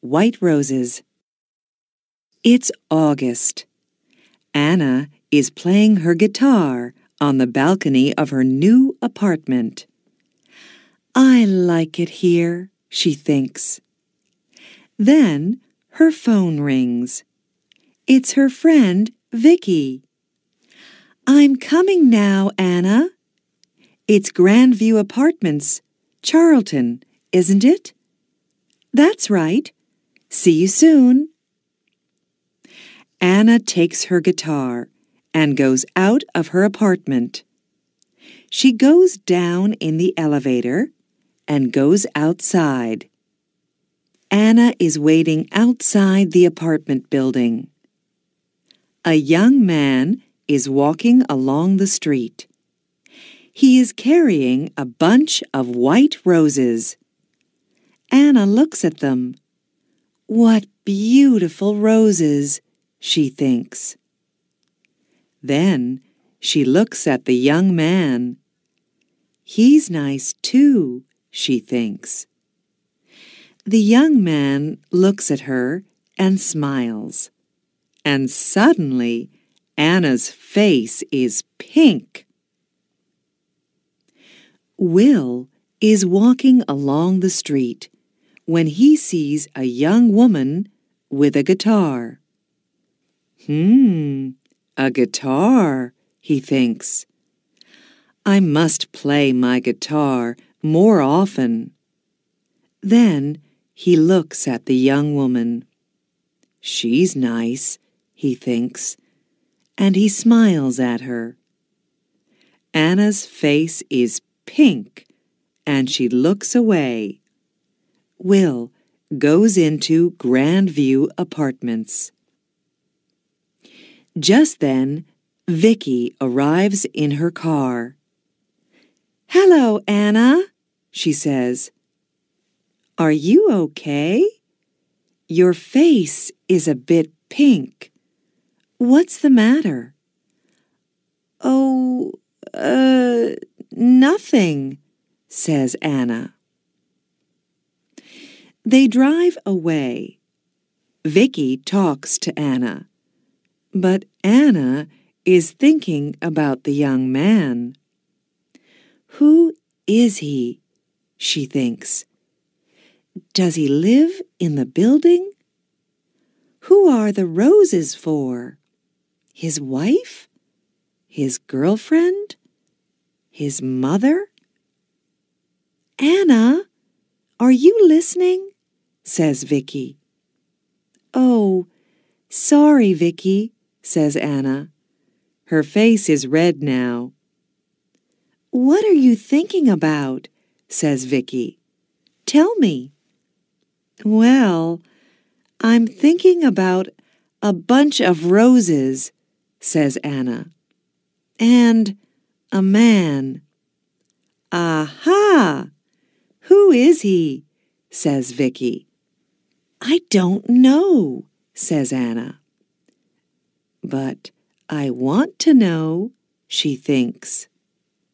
white roses. It's August. Anna is playing her guitar on the balcony of her new apartment. I like it here, she thinks. Then her phone rings. It's her friend, Vicky. I'm coming now, Anna. It's Grandview Apartments, Charlton, isn't it? That's right. See you soon. Anna takes her guitar and goes out of her apartment. She goes down in the elevator and goes outside. Anna is waiting outside the apartment building. A young man is walking along the street. He is carrying a bunch of white roses. Anna looks at them. What beautiful roses, she thinks. Then she looks at the young man. He's nice too, she thinks. The young man looks at her and smiles. And suddenly, Anna's face is pink. Will is walking along the street when he sees a young woman with a guitar. Hmm, a guitar, he thinks. I must play my guitar more often. Then he looks at the young woman. She's nice, he thinks, and he smiles at her. Anna's face is pink, and she looks away. Will goes into Grandview Apartments. Just then, Vicky arrives in her car. Hello, Anna, she says. Are you okay? Your face is a bit pink. What's the matter? Oh, uh, nothing, says Anna. They drive away. Vicky talks to Anna, but Anna is thinking about the young man. Who is he? she thinks. Does he live in the building? Who are the roses for? His wife? His girlfriend? His mother? Anna, are you listening? Says Vicky. Oh, sorry, Vicky, says Anna. Her face is red now. What are you thinking about? says Vicky. Tell me. Well, I'm thinking about a bunch of roses, says Anna. And a man. Aha! Who is he? says Vicky. I don't know, says Anna. But I want to know, she thinks.